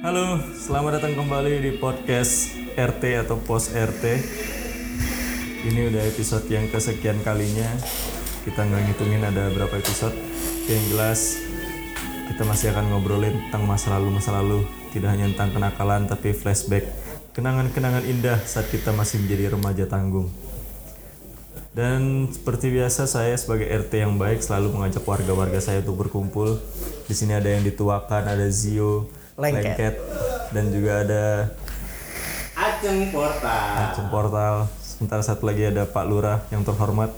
Halo, selamat datang kembali di podcast RT atau Pos RT. Ini udah episode yang kesekian kalinya. Kita nggak ngitungin ada berapa episode. Yang jelas kita masih akan ngobrolin tentang masa lalu masa lalu. Tidak hanya tentang kenakalan tapi flashback kenangan-kenangan indah saat kita masih menjadi remaja tanggung. Dan seperti biasa saya sebagai RT yang baik selalu mengajak warga-warga saya untuk berkumpul. Di sini ada yang dituakan, ada Zio, Lengket. Lengket, dan juga ada Aceng Portal. Acung Portal. Sementara satu lagi ada Pak Lurah yang terhormat.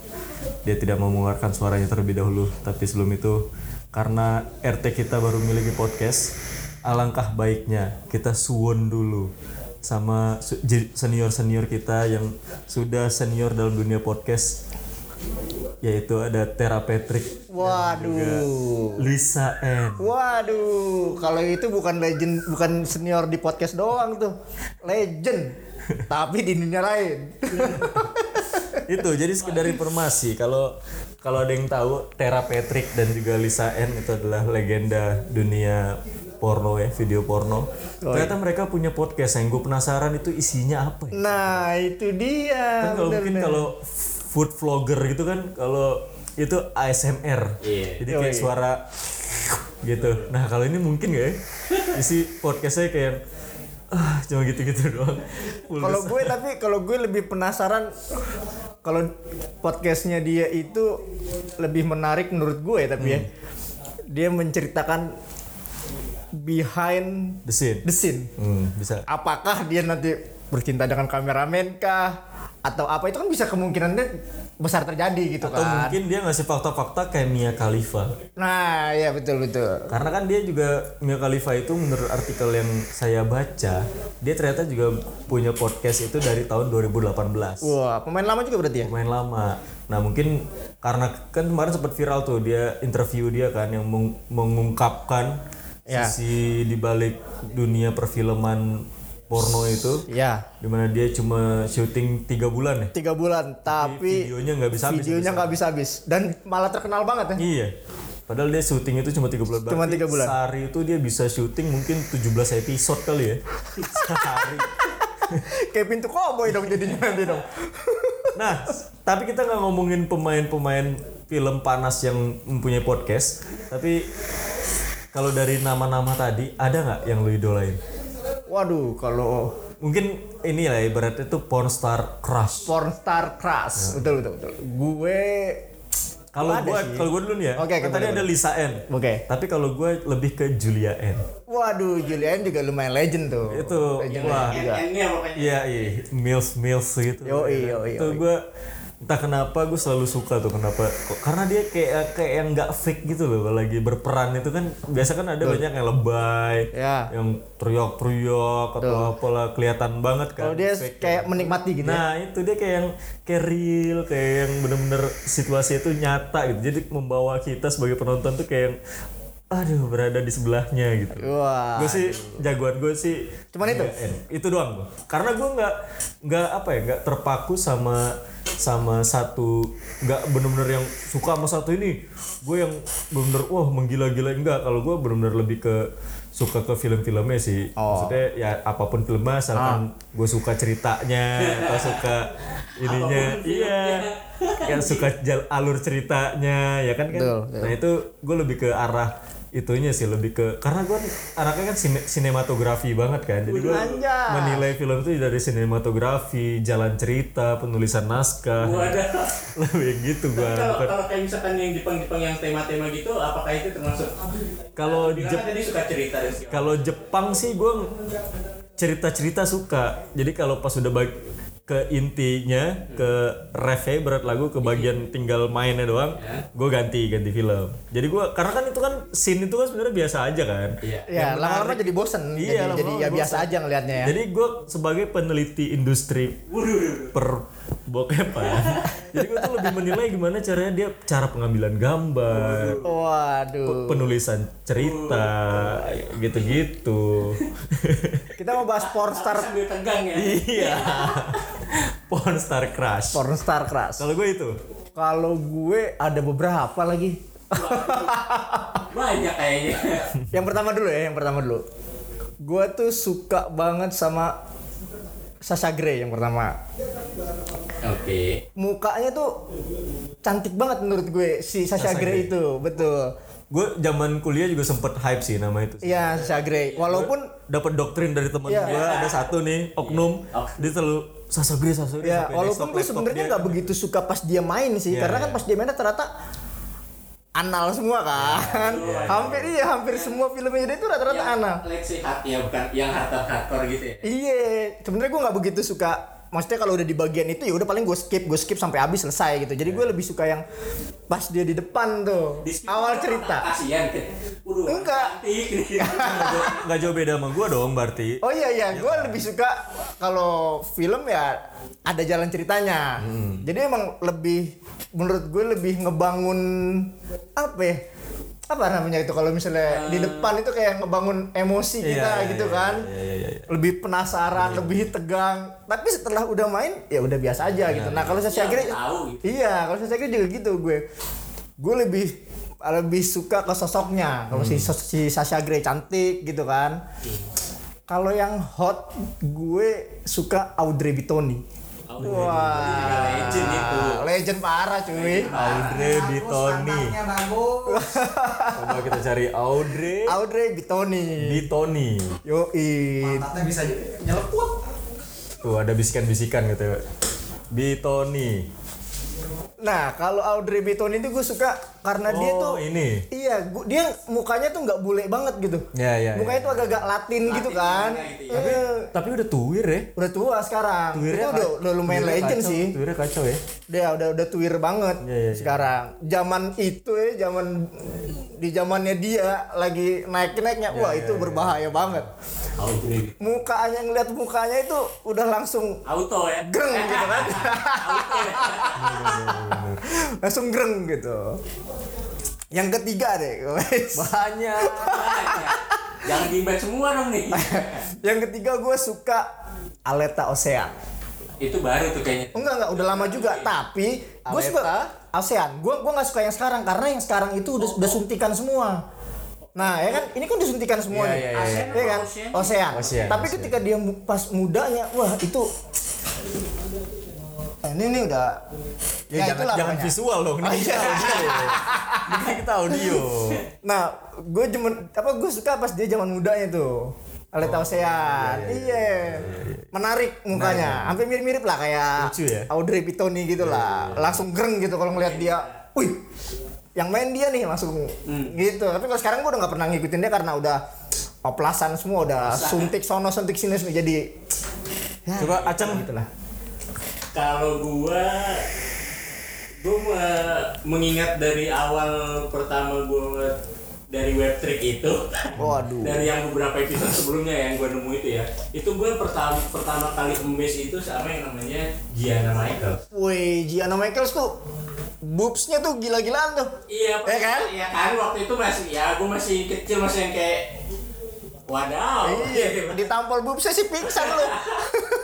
Dia tidak mau mengeluarkan suaranya terlebih dahulu. Tapi sebelum itu, karena RT kita baru memiliki podcast, alangkah baiknya kita suwon dulu sama senior-senior kita yang sudah senior dalam dunia podcast yaitu ada Tera Patrick Waduh. Lisa N Waduh, kalau itu bukan legend, bukan senior di podcast doang tuh. Legend. Tapi di dunia lain. itu jadi sekedar informasi kalau kalau ada yang tahu Tera Patrick dan juga Lisa N itu adalah legenda dunia porno ya video porno ternyata mereka punya podcast yang gue penasaran itu isinya apa ya Nah, itu dia. kan kalau mungkin kalau food vlogger gitu kan kalau itu ASMR Iya. jadi kayak suara gitu. Nah kalau ini mungkin gak ya? Isi podcastnya kayak ah cuma gitu-gitu doang. Kalau gue tapi kalau gue lebih penasaran kalau podcastnya dia itu lebih menarik menurut gue ya tapi ya. Dia menceritakan behind the scene. the scene. hmm, bisa. Apakah dia nanti bercinta dengan kameramen kah atau apa itu kan bisa kemungkinannya besar terjadi gitu atau kan. mungkin dia ngasih fakta-fakta kayak Mia Khalifa Nah, ya betul betul. karena kan dia juga Mia Khalifa itu menurut artikel yang saya baca dia ternyata juga punya podcast itu dari tahun 2018 Wah, pemain lama juga berarti ya? pemain lama nah mungkin karena kan kemarin sempat viral tuh dia interview dia kan yang meng- mengungkapkan Ya. sisi di balik dunia perfilman porno itu Ya, di mana dia cuma syuting tiga bulan ya tiga bulan tapi videonya nggak bisa habis videonya nggak bisa habis dan malah terkenal banget ya. Iya. Padahal dia syuting itu cuma tiga bulan. Cuma tiga bulan. Sehari itu dia bisa syuting mungkin 17 episode kali ya. Sehari. Kayak pintu koboi dong jadinya nanti dong. Nah, tapi kita nggak ngomongin pemain-pemain film panas yang mempunyai podcast. Tapi kalau dari nama-nama tadi, ada nggak yang lu idolain? Waduh, kalau Mungkin ini lah ibaratnya itu pornstar crush. pornstar crush, betul betul betul. Gue Kalau sih. kalau gua dulu nih ya. Oke, kan oke, tadi ada Lisa N. Oke. Tapi kalau gue lebih ke Julia N. Waduh, Julian juga lumayan legend tuh. Itu legend wah. ya. Iya, iya, mills mills gitu. Yoi, yoi, Itu yoi. gue entah kenapa gue selalu suka tuh kenapa kok karena dia kayak kayak yang nggak fake gitu loh kalau lagi berperan itu kan biasa kan ada banyak yang lebay Ya. yang teriak-teriak atau apalah kelihatan banget kan Kalau dia fake. kayak menikmati gitu ya. nah itu dia kayak yang kayak real kayak yang bener-bener situasi itu nyata gitu jadi membawa kita sebagai penonton tuh kayak yang aduh berada di sebelahnya gitu Wah. gue sih jagoan gue sih Cuman itu? GN. itu doang gua. karena gue nggak nggak apa ya nggak terpaku sama sama satu nggak bener-bener yang suka sama satu ini gue yang bener-bener wah menggila-gila enggak kalau gue bener-bener lebih ke suka ke film-filmnya sih Oh. maksudnya ya apa pun filmnya asalkan gue suka ceritanya atau suka ininya iya yang suka jal- alur ceritanya ya kan kan Betul, betul. nah itu gue lebih ke arah itunya sih lebih ke karena gue anaknya kan sine- sinematografi banget kan. Jadi gue menilai film itu dari sinematografi jalan cerita penulisan naskah. Wadah. lebih gitu gue Kalau kalau kayak misalkan yang Jepang-Jepang yang tema-tema gitu, apakah itu termasuk? kalau Jep- kan tadi suka cerita kalau Jepang sih gue cerita-cerita suka. Jadi kalau pas udah bag- ke intinya ke refnya berat lagu ke bagian tinggal mainnya doang gue ganti ganti film jadi gue karena kan itu kan scene itu kan sebenarnya biasa aja kan Iya. Ya, lama-lama jadi bosen. Iya, jadi, jadi ya bosen. biasa aja ngelihatnya ya. Jadi gue sebagai peneliti industri per bokepan, jadi gue tuh lebih menilai gimana caranya dia cara pengambilan gambar, Waduh. penulisan cerita, gitu-gitu. Kita mau bahas pornstar Sambil tegang ya. iya, pornstar crush. pornstar crush. Kalau gue itu, Kalau gue ada beberapa lagi. Banyak kayaknya. yang pertama dulu ya, yang pertama dulu. Gue tuh suka banget sama Sasha Grey yang pertama. Oke. Mukanya tuh cantik banget menurut gue si Sasha, Sasha Grey, Grey. itu, betul. Gue zaman kuliah juga sempet hype sih nama itu. Iya Sasha Grey. Walaupun dapat doktrin dari teman Iya. gue ada satu nih oknum dia selalu Sasa Grey Sasa Grey ya sampai walaupun gue sebenarnya dia. nggak begitu suka pas dia main sih, Iya, karena kan iya. pas dia main ternyata anal semua kan. hampir iya hampir semua filmnya dia itu rata-rata anal. Say hard ya bukan yang hardcore hardcore gitu ya. Iya, sebenarnya gue nggak begitu suka. Maksudnya kalau udah di bagian itu ya udah paling gue skip, gue skip sampai habis selesai gitu. Jadi gue lebih suka yang pas dia di depan tuh, Di awal tuh cerita. Kasihan kan. Enggak. cantik nih. nggak jauh, beda sama gue dong berarti Oh iya iya, gue lebih suka kalau film ya ada jalan ceritanya. Jadi emang lebih menurut gue lebih ngebangun apa ya? Apa namanya itu kalau misalnya di depan itu kayak ngebangun emosi Iya, kita iya, gitu iya, kan. iya, iya, iya, iya. Lebih penasaran, lebih tegang. Tapi setelah udah main ya udah biasa aja gitu. Nah, kalau saya Ya, kira tahu gitu. Iya, kalau saya kira juga gitu gue. Gue lebih lebih suka ke sosoknya. Kalau si, sos- si Sasha Grey cantik gitu kan. Kalau yang hot gue suka Audrey Bitoni. Wah, legend itu. Legend parah cuy. Audrey Bitoni coba kita cari Audrey Audrey Bitoni. Bitoni Yoi. Pantatnya bisa nyeleput. tuh ada bisikan-bisikan gitu Bitoni Nah, kalau Audrey Bitoni itu gue suka karena dia Oh, tuh ini. Iya, gua, dia mukanya tuh nggak bule banget gitu. Ya, ya, Mukanya ya. tuh agak-agak Latin, gitu kan. gimana gitu ya. Eh, tapi udah tuir ya udah tua sekarang. Tuirnya itu udah, udah lumayan legend kacau, sih. tuirnya kacau ya Dia udah udah tuir banget Iya, iya, iya. sekarang. Zaman itu ya, zaman di zamannya dia lagi naik-naiknya, wah iya, itu iya. berbahaya banget. Audrey. Mukanya ngeliat mukanya itu udah langsung Auto ya. greng gitu kan. Auto ya. langsung greng gitu. Yang ketiga deh, guys. banyak Banyak. Jangan diimbat semua dong nih. Yang ketiga gue suka Aleta Ocean. Itu baru tuh kayaknya. Enggak enggak udah lama juga, tapi gue suka ASEAN. Gue gue nggak suka yang sekarang karena yang sekarang itu udah udah suntikan semua. Nah ya kan ini kan disuntikan semua Iya, nih, iya, iya, iya. Iya kan? Ocean. Ocean. Ocean, Tapi Ocean. ketika dia pas mudanya, wah itu Eh, ini nih udah ya, jangan itulah jangan pokoknya. visual dong ini kita audio ini kita audio Nah, gue jemen apa gue suka pas dia zaman mudanya tuh. Aleta Ocean. Iya. Menarik mukanya. Hampir mirip-mirip lah kayak Lucu ya? Audrey Pitoni gitu lah. Langsung greng gitu kalau ngeliat dia. Wih. Yang main dia nih langsung gitu. Tapi kalau sekarang gue udah nggak pernah ngikutin dia karena udah oplasan semua udah suntik sono suntik sini semua jadi ya, coba acang gitu lah. Kalau gua gua me- mengingat dari awal pertama gua dari web trick itu Waduh. dari yang beberapa episode sebelumnya yang gua nemu itu ya itu gua pertama pertama kali emes itu sama yang namanya Gianna Michael Wih, Gianna Michaels tuh boobsnya tuh gila-gilaan tuh. iya Eh, kan? iya kan waktu itu masih ya gua masih kecil masih yang kayak wadaw Iya, ditampol boobsnya sih pingsan lu.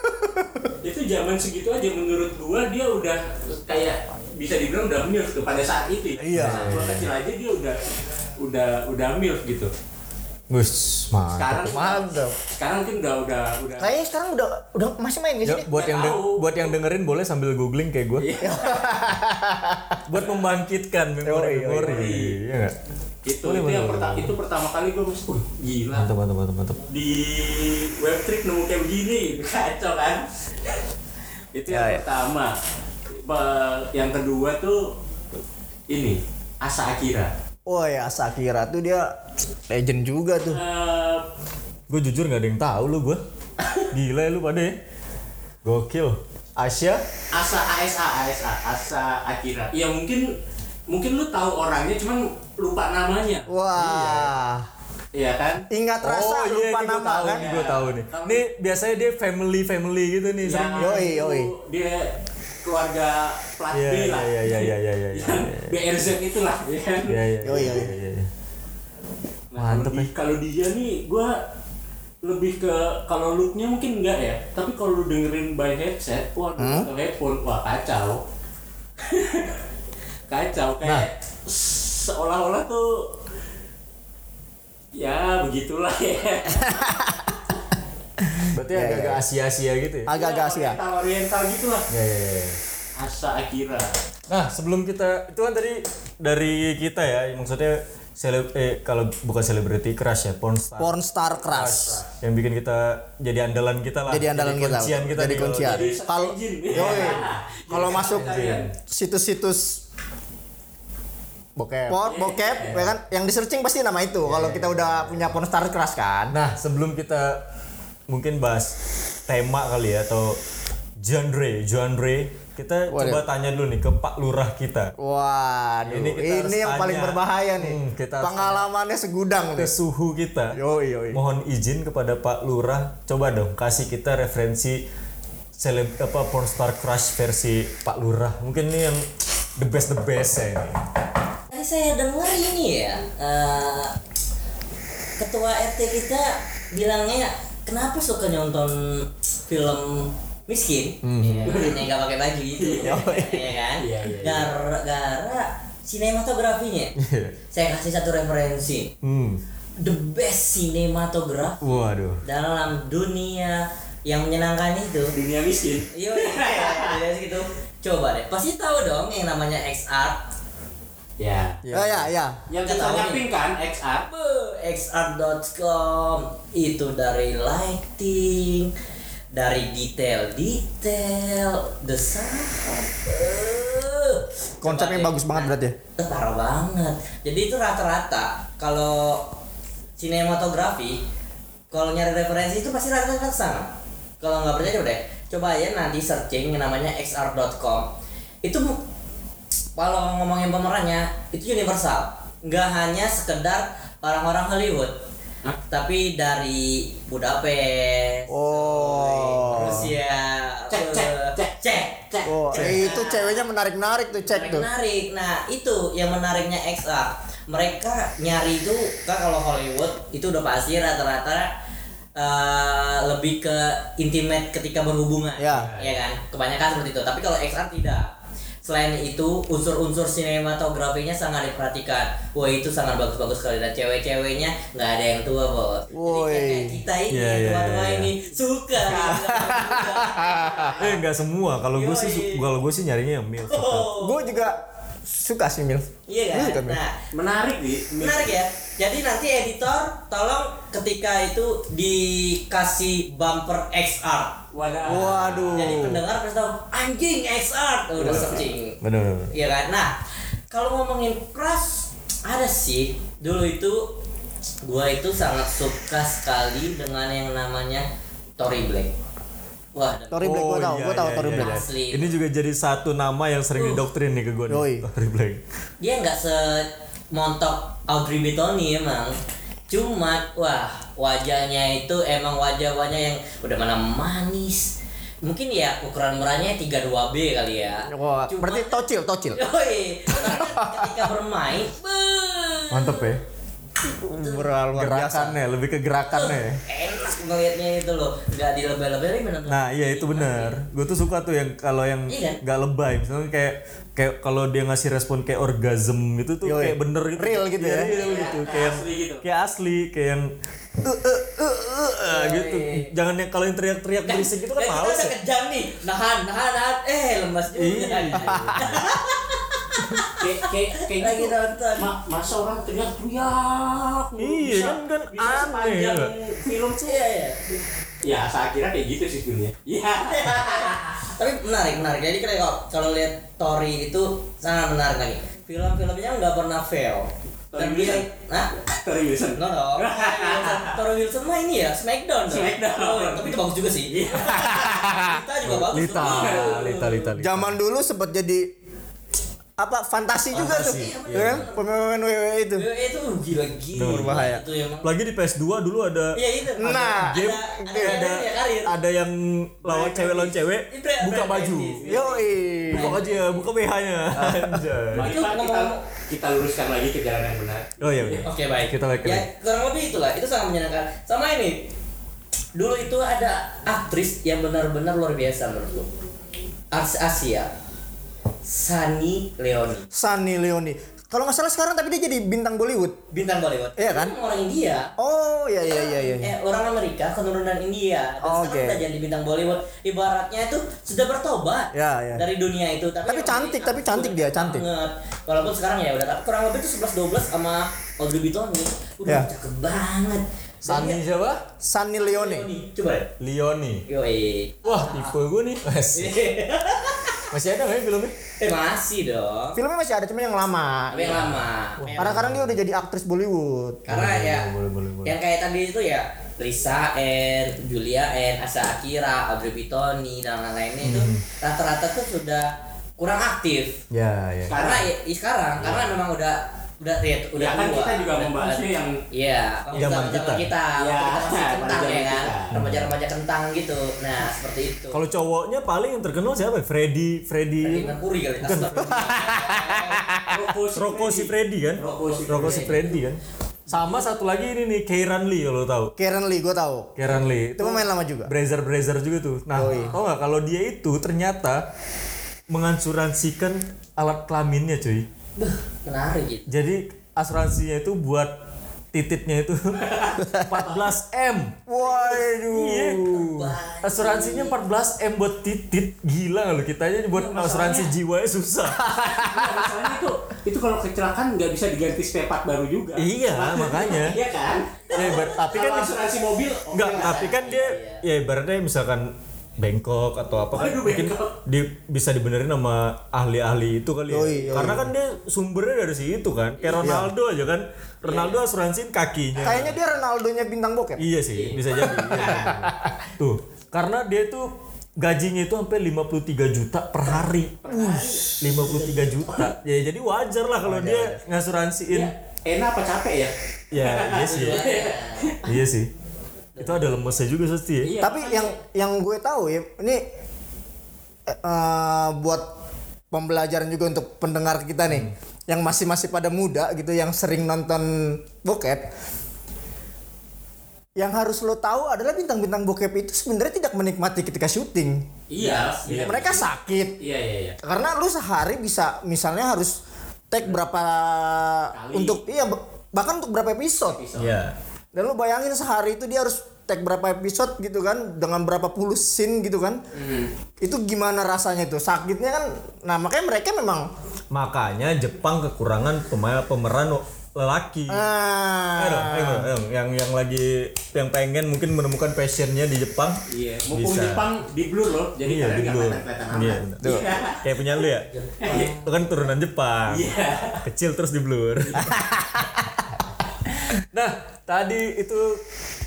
itu zaman segitu aja menurut gua dia udah kayak bisa dibilang udah milf tuh pada saat itu ya. Iya. Pada saat gua kecil aja dia udah udah udah milf gitu Gus sekarang mantap Mantap. sekarang mungkin udah udah udah Kayaknya sekarang udah udah masih main gak Ya, buat yang de- tahu. buat yang dengerin boleh sambil googling kayak gue. Iya. buat membangkitkan memori memori. Iya enggak? itu Boleh, itu boleh, yang pertama itu pertama kali gua mesti gila Mantap mantap mantap mantap. di web trick nemu kayak begini kacau kan itu yang Ya, ya. pertama yang kedua tuh ini Asa Akira Oh ya Sakira tuh dia legend juga tuh. Eh, Gue jujur nggak ada yang tahu lu gue. Gila ya lu pada ya. Gokil. Asia Asa ASA ASA Asa Akira ya mungkin mungkin lu tahu orangnya cuman lupa namanya Wah. Iya kan Ingat rasa oh iya lupa nama tahu kan? gue tahu nih. Nih biasanya dia family family gitu nih sering. yang Yoi, yoi. dia keluarga plat Iya B iya lah iya iya iya iya iya. yang BRZ itulah ya kan Iya iya. Yoi, iya, yoi. iya, iya. Nah, Mantep kalau, di- kalau dia nih gua lebih ke kalau looknya mungkin enggak ya tapi kalau lu dengerin by headset waduh Hmm? atau headphone wah kacau kacau Nah. kayak seolah-olah tuh ya begitulah ya Berarti Iya, agak-agak iya. Asia-Asia gitu ya. Agak-agak Asia. Oriental oriental gitu lah. Ya, ya, ya. Asa Akira. Nah, sebelum kita itu kan tadi dari kita ya, maksudnya seleb eh kalau bukan selebriti crush ya, pornstar. Porn star crush. yang bikin kita jadi andalan kita lah. Jadi andalan kita. kuncian kita Jadi kuncian. jadi- Kalau kalau masuk situs-situs bokep. Por, bokep, ya kan? Yang di searching pasti nama itu. Kalau kita udah punya porn star crush kan. Nah, sebelum kita mungkin bahas tema kali ya atau genre, genre, kita Waduh. coba tanya dulu nih ke Pak Lurah kita. Waduh, Ini ini, kita harus yang paling tanya. berbahaya nih. Hmm, kita Pengalamannya segudang Ke nih. suhu kita. Yoi, yoi. Mohon izin kepada Pak Lurah, coba dong kasih kita referensi seleb apa pornstar crush versi Pak Lurah. Mungkin ini yang the best the best ya ini. Tadi saya dengar ini ya, eh, ketua RT kita bilangnya kenapa suka nonton film miskin, ya, yang nggak pakai baju itu, ya kan? Iya, iya, iya. Gara-gara sinematografinya. Saya kasih satu referensi, Hmm. the best sinematografi Waduh. dalam dunia yang menyenangkan itu. Dunia miskin. Iya, iya, gitu. Coba deh, pasti tahu dong yang namanya XR. Ya. Ya, ya, ya. Yang bisa tahu nyamping kan XR. XR.com itu dari lighting, dari detail-detail, desain. Konsepnya bagus banget berarti ya? Parah banget. Jadi itu rata-rata kalau sinematografi, kalau nyari referensi itu pasti rata-rata ke sana. Kalau nggak percaya coba deh, coba aja nanti searching namanya xr.com. Itu kalau ngomongin pemerannya itu universal, nggak hanya sekedar orang-orang Hollywood, Hah? tapi dari Budapest, Oh. Rusia, Cek, cek, eh, cek. cek, cek. Oh, eh, itu ceweknya menarik-narik tuh cek tuh. menarik nah itu yang menariknya XR mereka nyari itu kan kalau Hollywood itu udah pasti rata-rata eh, lebih ke intimate ketika berhubungan Ya. ya kan kebanyakan seperti itu tapi kalau XR tidak selain itu unsur-unsur sinematografinya sangat diperhatikan wah itu sangat bagus-bagus sekali dan cewek-ceweknya nggak ada yang tua bos Woi. jadi kayak kita ini Iya, iya, tua-tua iya. ini suka Eh nggak semua. Kalau gue sih kalau gue sih nyarinya yang milf. Oh. Gue juga suka sih Mil. iya suka, kan Mil? nah Menarik di. Menarik ya. Jadi nanti editor tolong ketika itu dikasih bumper XR. Wadah. Waduh. Jadi pendengar pasti tahu anjing XR tuh udah searching. Benar. benar. Iya kan? Nah, kalau ngomongin crush ada sih. Dulu itu gua itu sangat suka sekali dengan yang namanya Tory Black. Wah, Tory Black gue tau, iya, gue tau iya, Tory iya, Black. iya. Asli. Ini juga jadi satu nama yang sering Uh. didoktrin nih ke gue nih. Tory Black. dia nggak se montok Audrey Bettoni emang cuma wah wajahnya itu emang wajah-wajah yang udah mana manis mungkin ya ukuran murahnya 32B kali ya Wah, Cuma- berarti tocil, tocil. Yoi, ketika bermain Mantep ya. Beral luar biasa. Gerakannya, lebih ke gerakannya. ya. enak ngelihatnya itu loh nggak dilebay-lebayin bener Nah iya itu benar. Gue tuh suka tuh yang kalau yang Iya nggak lebay, misalnya kayak kayak kalau dia ngasih respon kayak orgasm itu tuh Yoi. kayak bener gitu. Real gitu Iya, ya. Real gitu, kayak yang- Asli gitu. kayak asli, kayak yang uh, uh, uh, uh, uh, gitu. Jangan yang kalau yang teriak-teriak berisik itu kan Dan kita males udah ya. kejam nih nahan nahan nahan eh lemas juga Iya. Kayak kayak kayak Lagi gitu. nonton. Ma- masa orang teriak-teriak. Iya, Bisa- kan- kan bisa aneh, sepanjang ya. film tuh. iya iya Ya, saya kira kayak gitu sih filmnya. Iya. tapi menarik menarik jadi kalau kalau lihat Tori itu sangat menarik lagi film-filmnya nggak pernah fail dan Tori dia Wilson. nah Terry Wilson. no Wilson, Tori Wilson mah ini ya Smackdown. Smackdown. Oh, tapi itu bagus juga sih kita juga bagus Lita. Lita, Lita, Lita. Zaman dulu sempat jadi apa fantasi, juga tuh. Fantasi, Ya kan? Pemain WWE itu. Eh, itu gila gila Berbahaya. itu emang Lagi di PS2 dulu ada iya itu Nah, game ada ada ada, karir ada yang lawan cewek lawan cewek buka baju. practice. Yoi. Buka aja, buka BH-nya. Anjay. Mari Itu Pak, kita kita luruskan lagi ke jalan yang benar. Oh iya, iya. Oke baik. Kita balik ke Ya kurang lebih itulah. Itu sangat menyenangkan. Sama ini. Dulu itu ada aktris yang benar-benar luar biasa menurut. Artis Asia. Sunny Leoni. Sunny Leoni. Kalau nggak salah sekarang tapi dia jadi bintang Bollywood. bintang Bollywood Iya kan? Dia orang India Oh iya iya iya iya. eh orang Amerika keturunan India dan Oh, sekarang oke. udah jadi bintang Bollywood ibaratnya itu sudah bertobat Ya, ya. dari dunia itu tapi, Tapi cantik, tapi cantik dia, cantik. banget. walaupun sekarang ya udah tapi kurang lebih tuh 11 12 sama Audrey Bitoni udah Ya. cakep banget Sunny siapa? Sunny Leone. Bitoni, coba ya Leoni. Yoi. Wah, tipe gue nih. Masih ada nggak ya filmnya? eh masih dong Filmnya masih ada cuma yang lama. tapi yang lama Karena sekarang dia udah jadi aktris Bollywood. karena ya boleh, boleh, boleh. yang kayak tadi itu ya Lisa N, Julia N, Asa Akira, Audrey Bitoni dan lain-lainnya itu Hmm. rata-rata tuh sudah kurang aktif Ya, ya. karena ya, ya sekarang karena memang udah udah ya, udah Ya kan tua. kita juga Udah- membahasnya yang Iya, Zaman kita. kita, Iya, waktu kita masih kentang zaman ya kan, kita. remaja-remaja kentang gitu. Nah seperti itu. Kalau cowoknya paling yang terkenal siapa? ya? Freddy, Freddy. Mercury kali. Astagfirullah. Rocco si Freddy kan? Rocco si Freddy kan? Sama satu lagi ini nih, Kieran Lee kalau lo tahu. Karen Lee gue tahu. Kieran Lee Itu pemain lama juga. Brazer Brazer juga tuh. Nah, Yoi. tau nggak kalau dia itu ternyata mengasuransikan alat kelaminnya cuy. Beuh, menarik gitu. Jadi asuransinya itu buat tititnya itu 14 m. Waduh. Iya. Asuransinya 14 m buat titit gila loh kita aja buat asuransi jiwanya susah. Nah, masalahnya itu itu kalau kecelakaan nggak bisa diganti spare part baru juga. Iya, makanya. Iya kan? Ya, ber- tapi kan asuransi mobil lah. tapi kan dia ya ibaratnya misalkan bengkok atau apa kan mungkin di, bisa dibenerin sama ahli-ahli itu kali ya. Yoi, yoi. Karena kan dia sumbernya dari situ kan. Kayak Ronaldo aja kan. Ronaldo asuransiin kakinya. Kayaknya dia Ronaldo-nya bintang bokep. Iya sih, bisa jadi. iya. Tuh, karena dia tuh gajinya itu sampai 53 juta per hari. Uh, 53 juta. Ya jadi wajar lah kalau dia ngasuransiin. Enak apa capek ya? Ya, iya sih. iya sih. Itu ada lemesnya juga pasti ya. Iya. Tapi yang yang gue tahu ya, ini eh, buat pembelajaran juga untuk pendengar kita nih, yang masih masih pada muda gitu, yang sering nonton bokep. Yang harus lo tahu adalah bintang-bintang bokep itu sebenarnya tidak menikmati ketika syuting. Iya. iya. Mereka sakit. Iya iya iya. Karena lu sehari bisa misalnya harus take berapa Kali. untuk iya bahkan untuk berapa episode. Iya. Dan lu bayangin sehari itu dia harus take berapa episode gitu kan dengan berapa puluh scene gitu kan. Itu gimana rasanya tuh? Sakitnya kan nah makanya mereka memang Makanya Jepang kekurangan pemain pemeran lelaki. Ayo ah ayo dong, ayo dong. yang yang lagi yang pengen mungkin menemukan passionnya di Jepang. Iya. Mumpung Bisa. Jepang di blur loh, jadi Iya, tadi nggak blur. kelihatan Iya. Tuh, kayak punya lu ya. Itu kan turunan Jepang. Iya. Kecil terus di blur. nah, tadi itu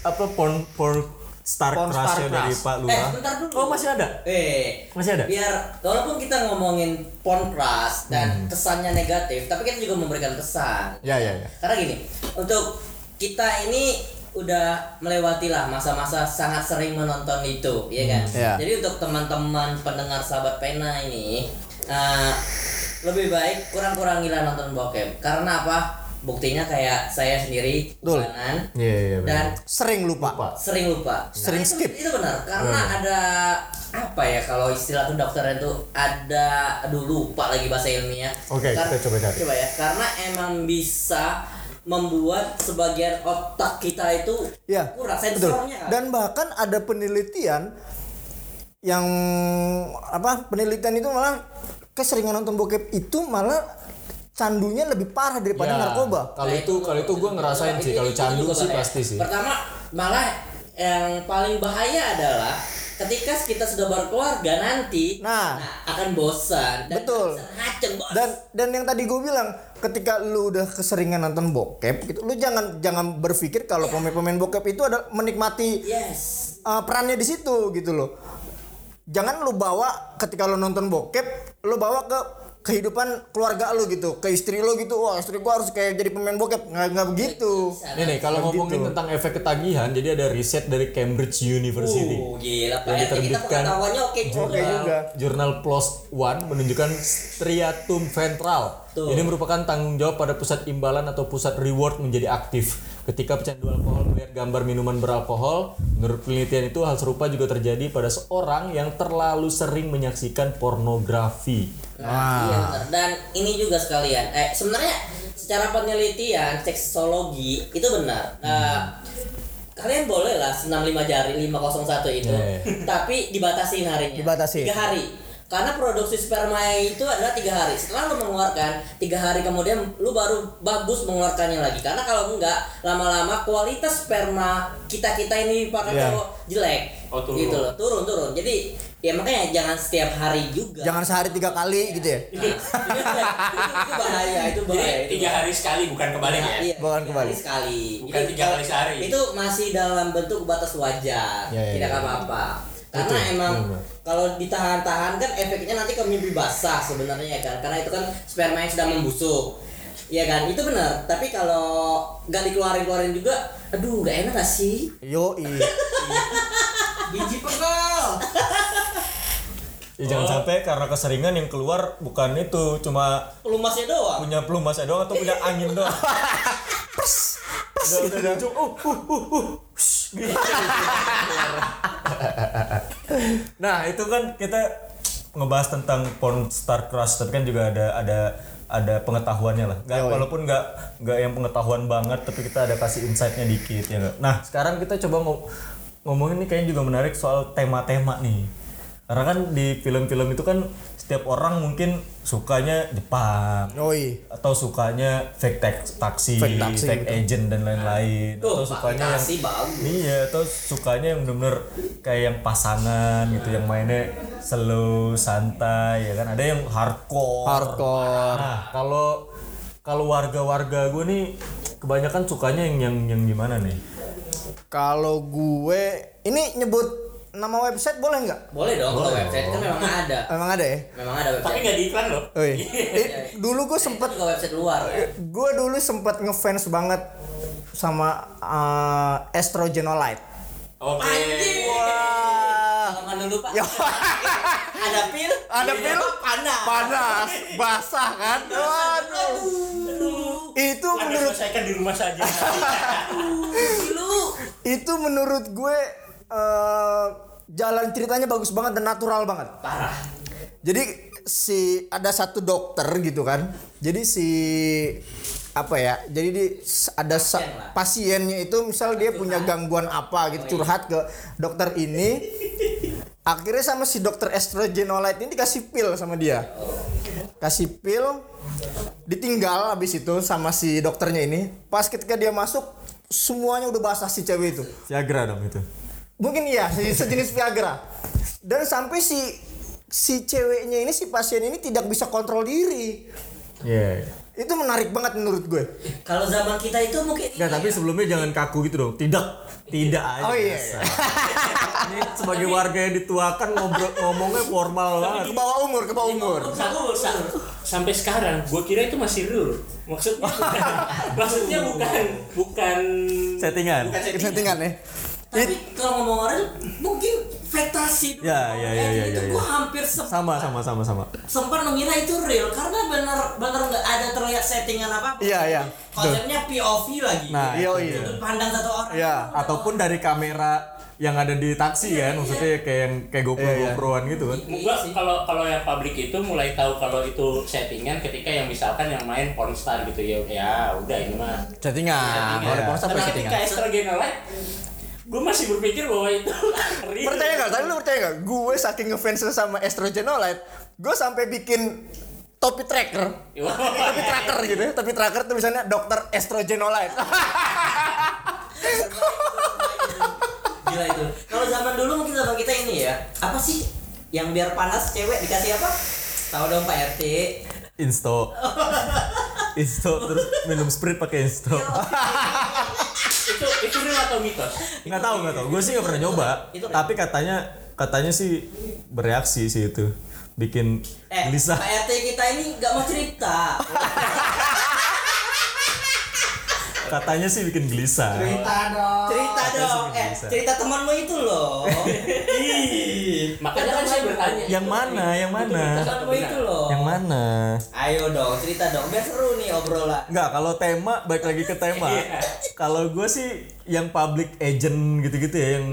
apa porn porn star Porn crush dari. Pak Eh, Lurah. bentar dulu. Oh, masih ada? Eh, Masih ada? biar walaupun kita ngomongin porn crush Hmm. dan kesannya negatif, tapi kita juga memberikan kesan. Ya ya ya. Karena gini, untuk kita ini udah melewati lah masa-masa sangat sering menonton itu, ya kan? Iya. Jadi untuk teman-teman pendengar sahabat pena ini, eh, lebih baik kurang-kurangilah nonton bokep. Karena apa? Buktinya kayak saya sendiri, Betul. kanan, Iya, iya, dan Sering lupa. sering lupa. Sering itu- skip. itu, benar. Karena ada apa ya kalau istilah kedokteran itu ada aduh lupa lagi bahasa ilmiah Oke, Kar- kita coba cari. coba ya. Karena emang bisa membuat sebagian otak kita itu Ya, kurang sensornya kan? Dan bahkan ada penelitian yang apa penelitian itu malah keseringan nonton bokep itu malah candunya lebih parah daripada Ya, narkoba. Kalau itu kalau itu gue ngerasain sih kalau candu sih bahaya. pasti sih. pertama malah yang paling bahaya adalah ketika kita sudah berkeluarga nanti Nah. akan bosan dan Betul. ngaceng bos Dan dan yang tadi gue bilang ketika lu udah keseringan nonton bokep gitu, lu jangan jangan berpikir kalau pemain-pemain bokep itu ada menikmati yes uh, perannya di situ gitu loh. Jangan lu bawa ketika lu nonton bokep, lu bawa ke kehidupan keluarga lu gitu, ke istri lu gitu. Wah, istri gua harus kayak jadi pemain bokep. Nggak nggak begitu. Ini nih kalau ngomongin tentang efek ketagihan, jadi ada riset dari Cambridge University. Uh, gila Yang kita diterbitkan pengetahuannya oke juga. Oke juga. Jurnal PLOS One menunjukkan striatum ventral. Tuh. Ini merupakan tanggung jawab pada pusat imbalan atau pusat reward menjadi aktif. Ketika pecandu alkohol melihat gambar minuman beralkohol, menurut penelitian itu hal serupa juga terjadi pada seorang yang terlalu sering menyaksikan pornografi. Wah. Iya benar. Dan ini juga sekalian. Eh sebenarnya secara penelitian seksologi itu benar. Eh, kalian boleh lah 65 jari 501 itu. Iya. Tapi dibatasin harinya. Dibatasi. Tiga hari. Karena produksi sperma itu adalah tiga hari. Setelah lu mengeluarkan tiga hari kemudian lu baru bagus mengeluarkannya lagi. Karena kalau enggak lama-lama kualitas sperma kita kita ini pakai Iya. cowok jelek. Oh, turun. Gitu loh, turun turun. Jadi ya makanya jangan setiap hari juga. Jangan sehari tiga kali gitu ya. itu, itu, itu bahaya, itu bahaya. Jadi itu tiga bahaya. hari sekali bukan kebalik ya. Iya, Bukan kebalik. hari sekali. Bukan tiga kali sehari. Itu masih dalam bentuk batas wajar, Iya, iya, tidak iya. apa-apa. Karena Betul, emang kalau ditahan-tahan kan efeknya nanti ke mimpi basah sebenarnya ya kan. Karena itu kan sperma yang sedang membusuk. Iya kan, itu benar. Tapi kalau nggak dikeluarin-keluarin juga, aduh nggak enak gak sih? Yo Biji pegel. Ya, jangan sampai karena keseringan yang keluar bukan itu cuma Pelumasnya doang. punya pelumasnya doang atau punya angin doang. udah, udah, ujung, uh, uh, uh, uh, shh, gitu. nah itu kan kita ngebahas tentang porn star crush tapi kan juga ada ada ada pengetahuannya lah. Yoi. walaupun nggak nggak yang pengetahuan banget tapi kita ada kasih insightnya dikit ya nah sekarang kita coba ngo- ngomongin nih kayaknya juga menarik soal tema-tema nih karena kan di film-film itu kan setiap orang mungkin sukanya Jepang Yoi. atau sukanya fake tax, taksi, Fake taksi, fake agent dan lain-lain atau Tuh, sukanya yang bagus. iya atau sukanya yang bener-bener kayak yang pasangan gitu yang mainnya slow santai ya kan ada yang hardcore Hardcore. nah kalau kalau warga-warga gue nih kebanyakan sukanya yang yang yang gimana nih Kalau gue ini nyebut nama website boleh nggak? Boleh dong, kalau website kan memang ada. Emang ada ya? Memang ada Tapi website. nggak di iklan loh. Oi. Eh, dulu gue sempet Itu ke website luar ya. gue dulu sempet ngefans banget sama uh, Estrogenolite. Oke. Anjing. Wah. Dulu pak. Ya. ada pil. Ada pil? Panas. Panas, basah kan? Waduh. Itu Anda menurut selesaikan di rumah saja. Itu menurut gue eh, jalan ceritanya bagus banget dan natural banget. Parah. Jadi si ada satu dokter gitu kan. Jadi si apa ya? Jadi di, ada sa- Pasien pasiennya itu misal dia punya gangguan apa gitu curhat ke dokter ini. Akhirnya sama si dokter estrogenolite ini dikasih pil sama dia. Kasih pil ditinggal habis itu sama si dokternya ini. Pas ketika dia masuk semuanya udah basah si cewek itu. Viagra dong itu Mungkin iya, se- sejenis Viagra. Dan sampai si si ceweknya ini si pasien ini tidak bisa kontrol diri. Iya Itu menarik banget menurut gue. Kalau zaman kita itu mungkin Nggak, tapi sebelumnya jangan kaku gitu dong. Tidak, tidak aja. Oh iya. Ini sebagai warga yang dituakan ngobrol ngomongnya formal banget. Ke bawah umur, ke bawah umur. Sa- sa- sampai sekarang gue kira itu masih real maksudnya bukan, maksudnya bukan bukan Settingan. bukan settingan. Settingan ya. Tapi kalau ngomong orang mungkin fantasi dulu. Ya, ya, ya, ya, itu ya, gua ya. hampir sempat Sama, sama, sama, sama. sempat mengira itu real karena benar benar nggak ada terlihat settingan apa Iya, iya. konsepnya POV lagi Nah, Iya, iya. sudut pandang satu orang Iya. Ataupun dari kamera yang ada di taksi kan, maksudnya kayak yang kayak GoPro Iya, iya. GoProan gitu kan. Gua kalau kalau yang publik itu mulai tahu kalau itu settingan ketika yang misalkan yang main pornstar gitu ya ya udah ini mah Settingan. Kalau di porno sampai Karena settingan. Gue masih berpikir bahwa itu. Percaya nggak? Tadi lu percaya nggak? Gue saking ngefans sama estrogenolite, gue sampai bikin topi tracker. topi tracker gitu ya. Topi tracker tuh misalnya dokter estrogenolite. gila itu kalau zaman dulu mungkin zaman kita ini ya apa sih yang biar panas cewek dikasih apa tahu dong pak rt Insto. Insto terus minum sprit pakai Insto. Itu real atau mitos? Nggak tahu nggak tahu. Gue sih nggak pernah nyoba. Itu- Tapi katanya katanya sih bereaksi sih itu. Bikin eh gelisah. pak rt kita ini nggak mau cerita Katanya sih bikin gelisah. Cerita dong. cerita dong eh cerita temanmu itu loh Ih, Makanya kan saya bertanya. Yang mana? Yang mana? temanmu itu loh Yang mana? ayo dong cerita dong biar seru nih obrolan Enggak, kalau tema balik lagi ke tema. kalau gue sih yang public agent gitu-gitu ya yang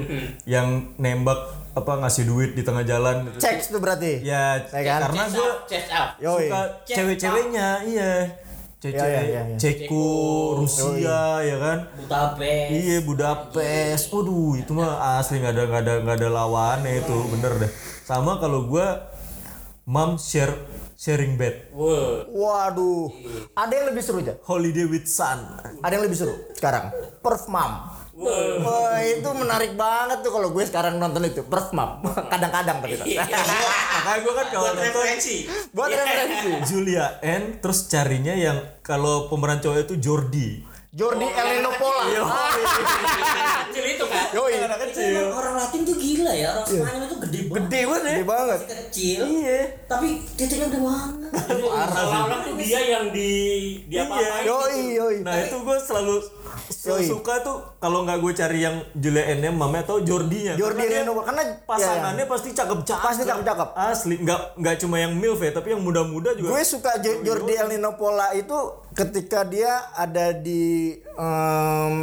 yang nembak apa ngasih duit di tengah jalan gitu. Cek tuh berarti. Ya, Ya kan? karena gue suka cewek-ceweknya, iya. Cewek-cewek Iya, iya, iya. Ceko, Rusia ya kan? Budapest Iya Budapest, waduh itu mah asli nggak ada nggak ada nggak ada lawannya itu bener deh. Sama kalau gua mom share sharing bed, Wow. Waduh. Ada yang lebih seru aja. holiday with son. Ada yang lebih seru sekarang. Perf Mom. Wah, itu menarik banget tuh kalau gue sekarang nonton itu. Perf Mom. Kadang-kadang tapi. Makanya gua kan kalau Buat nonton referensi. Buat referensi. Julia N terus carinya yang kalau pemeran cowok itu Jordi. Jordi Eleno Pola. Kecil itu kan. Yoi. Anak itu emang orang Latin tuh gila ya orang Spanyol itu gede banget Gede banget. Gede banget. Kecil Iya. tapi titiknya udah banget Seolah-olah tuh dia yang di dia apa Iya. Yoi, yoi. Nah itu gue selalu Yoi. suka tuh kalau nggak gue cari yang Julia N-nya, Mame atau Jordinya. Jordi Karena dia Eleno karena pasangannya ya, pasti cakep-cakep. Pasti cakep-cakep. Asli, nggak nggak cuma yang milf ya, tapi yang muda-muda juga. Gue suka Jo- Jordi Eleno Pola itu ketika dia ada di em,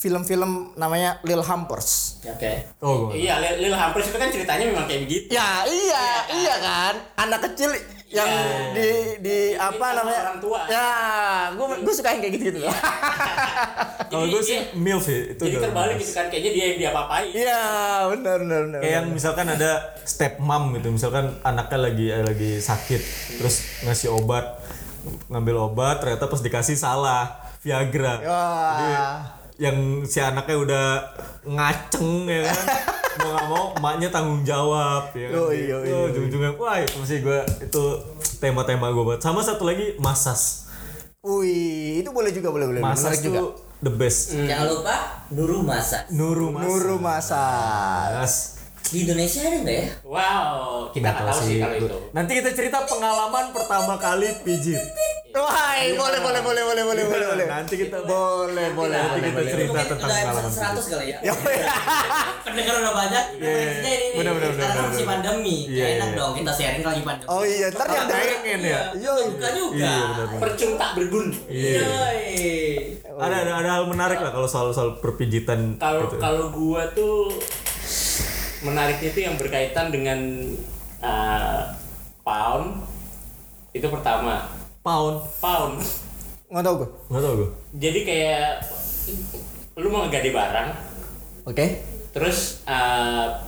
film-film namanya Lil Hampers. oke oh, gue. Iya, Lil, Lil Hampers itu kan ceritanya memang kayak begitu. Ya iya, iya kan. Anak kecil yang Iya. di di apa sama namanya? orang tua. Ya, gue gue suka yang kayak gitu-gitu. Kalau Jadi gue sih milf ya, itu Jadi terbalik gitu kan, kayaknya dia yang dia apa-apain. Iya, benar benar benar. Kayak yang misalkan ada step mom gitu, misalkan anaknya lagi lagi sakit, terus ngasih obat, ngambil obat, ternyata pas dikasih salah, Viagra. Jadi, Wah. Yang si anaknya udah ngaceng ya kan mau nggak mau emaknya tanggung jawab ya kan yoi, Itu yoi. ujung-ujungnya wah itu sih gue itu tema-tema gue banget sama satu lagi masas Wih, itu boleh juga boleh boleh. masas Menarik juga. the best jangan lupa Nuru Masa Nuru Masas Nuru Masas. Mas. Di Indonesia ada nggak ya? Wow, kita nggak tahu sih kalau itu. nanti kita cerita pengalaman pertama kali pijit. Wah, boleh boleh boleh boleh boleh boleh boleh. nanti kita Boleh. boleh nanti boleh. kita cerita tentang pengalaman episode 100 pijit. kali ya. Ya, pendengar udah banyak. Bener, bener, bener, sekarang bener, masih pandemi. Iya, Kayak enak iya. dong kita sharing lagi pandemi. Oh iya, ntar yang Orang denger- pengen ya? Iya, juga. Iya benar Percung tak berguna. iya. Ada ada ada hal menarik lah kalau soal soal perpijitan Kalau gitu. kalau gua tuh menariknya tuh yang berkaitan dengan uh, pound itu pertama. Pound. Pound. Nggak tahu gue. nggak tau gue jadi kayak lu mau ngegade barang. Oke. terus uh,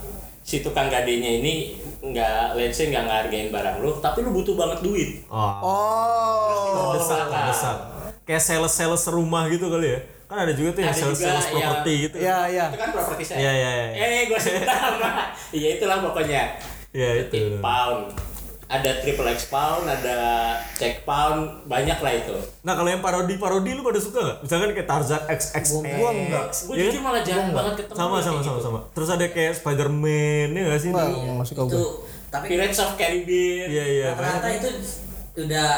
si tukang gadenya ini nggak let's say nggak ngehargain barang lu tapi lu butuh banget duit. Oh Oh. terdesak terdesak. Kayak sales sales rumah gitu kali ya kan ada juga tuh yang sales sales yang- properti gitu. Iya, iya. itu kan properti saya. Iya, iya, iya. eh gua sebut nama iya itulah pokoknya. Iya, itu. pound. Ada triple X pound ada check pound banyak lah itu. Nah kalau yang parodi parodi lu pada suka nggak? Misalkan kayak Tarzan XX Gua enggak. gue Iya jujur malah jarang banget ketemu sama sama sama gitu. sama. Terus ada kayak Spider-Man ya nggak sih itu gue. tapi Pirates of Caribbean. iya iya. rata-rata itu udah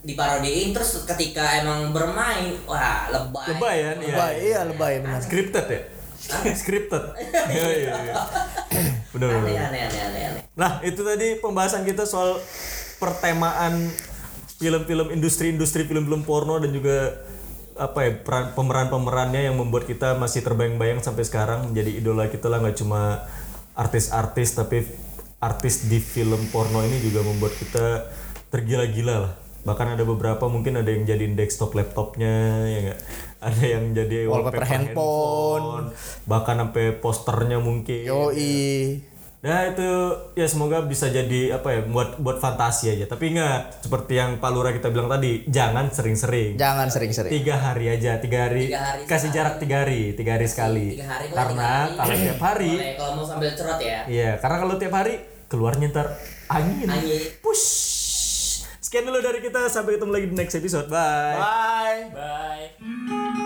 diparodiin terus ketika emang bermain wah lebay. Lebay ya iya Lebay, iya. lebay benar. scripted ya? Scripted. Iya iya. Iya benar benar aneh aneh aneh aneh aneh. Nah, itu tadi pembahasan kita soal pertemaan film-film industri-industri film-film porno dan juga apa ya peran pemeran-pemerannya yang membuat kita masih terbayang-bayang sampai sekarang menjadi idola kita lah nggak cuma artis-artis tapi artis di film porno ini juga membuat kita tergila-gila lah bahkan ada beberapa mungkin ada yang jadiin desktop laptopnya ya nggak ada yang jadi Wallpaper handphone. bahkan sampai posternya mungkin Yoi. Nah itu ya semoga bisa jadi apa ya buat buat fantasi aja. Tapi ingat seperti yang Pak Lurah kita bilang tadi, jangan sering-sering. Jangan sering-sering. Tiga hari aja, tiga hari. Tiga hari kasih sekali. jarak tiga hari, tiga hari sekali. tiga hari karena tiga kalau hari. tiap hari, boleh kalau mau sambil cerot ya iya karena kalau tiap hari keluarnya ntar angin. Angin. Push. Sekian dulu dari kita, sampai ketemu lagi di next episode. Bye. Bye. bye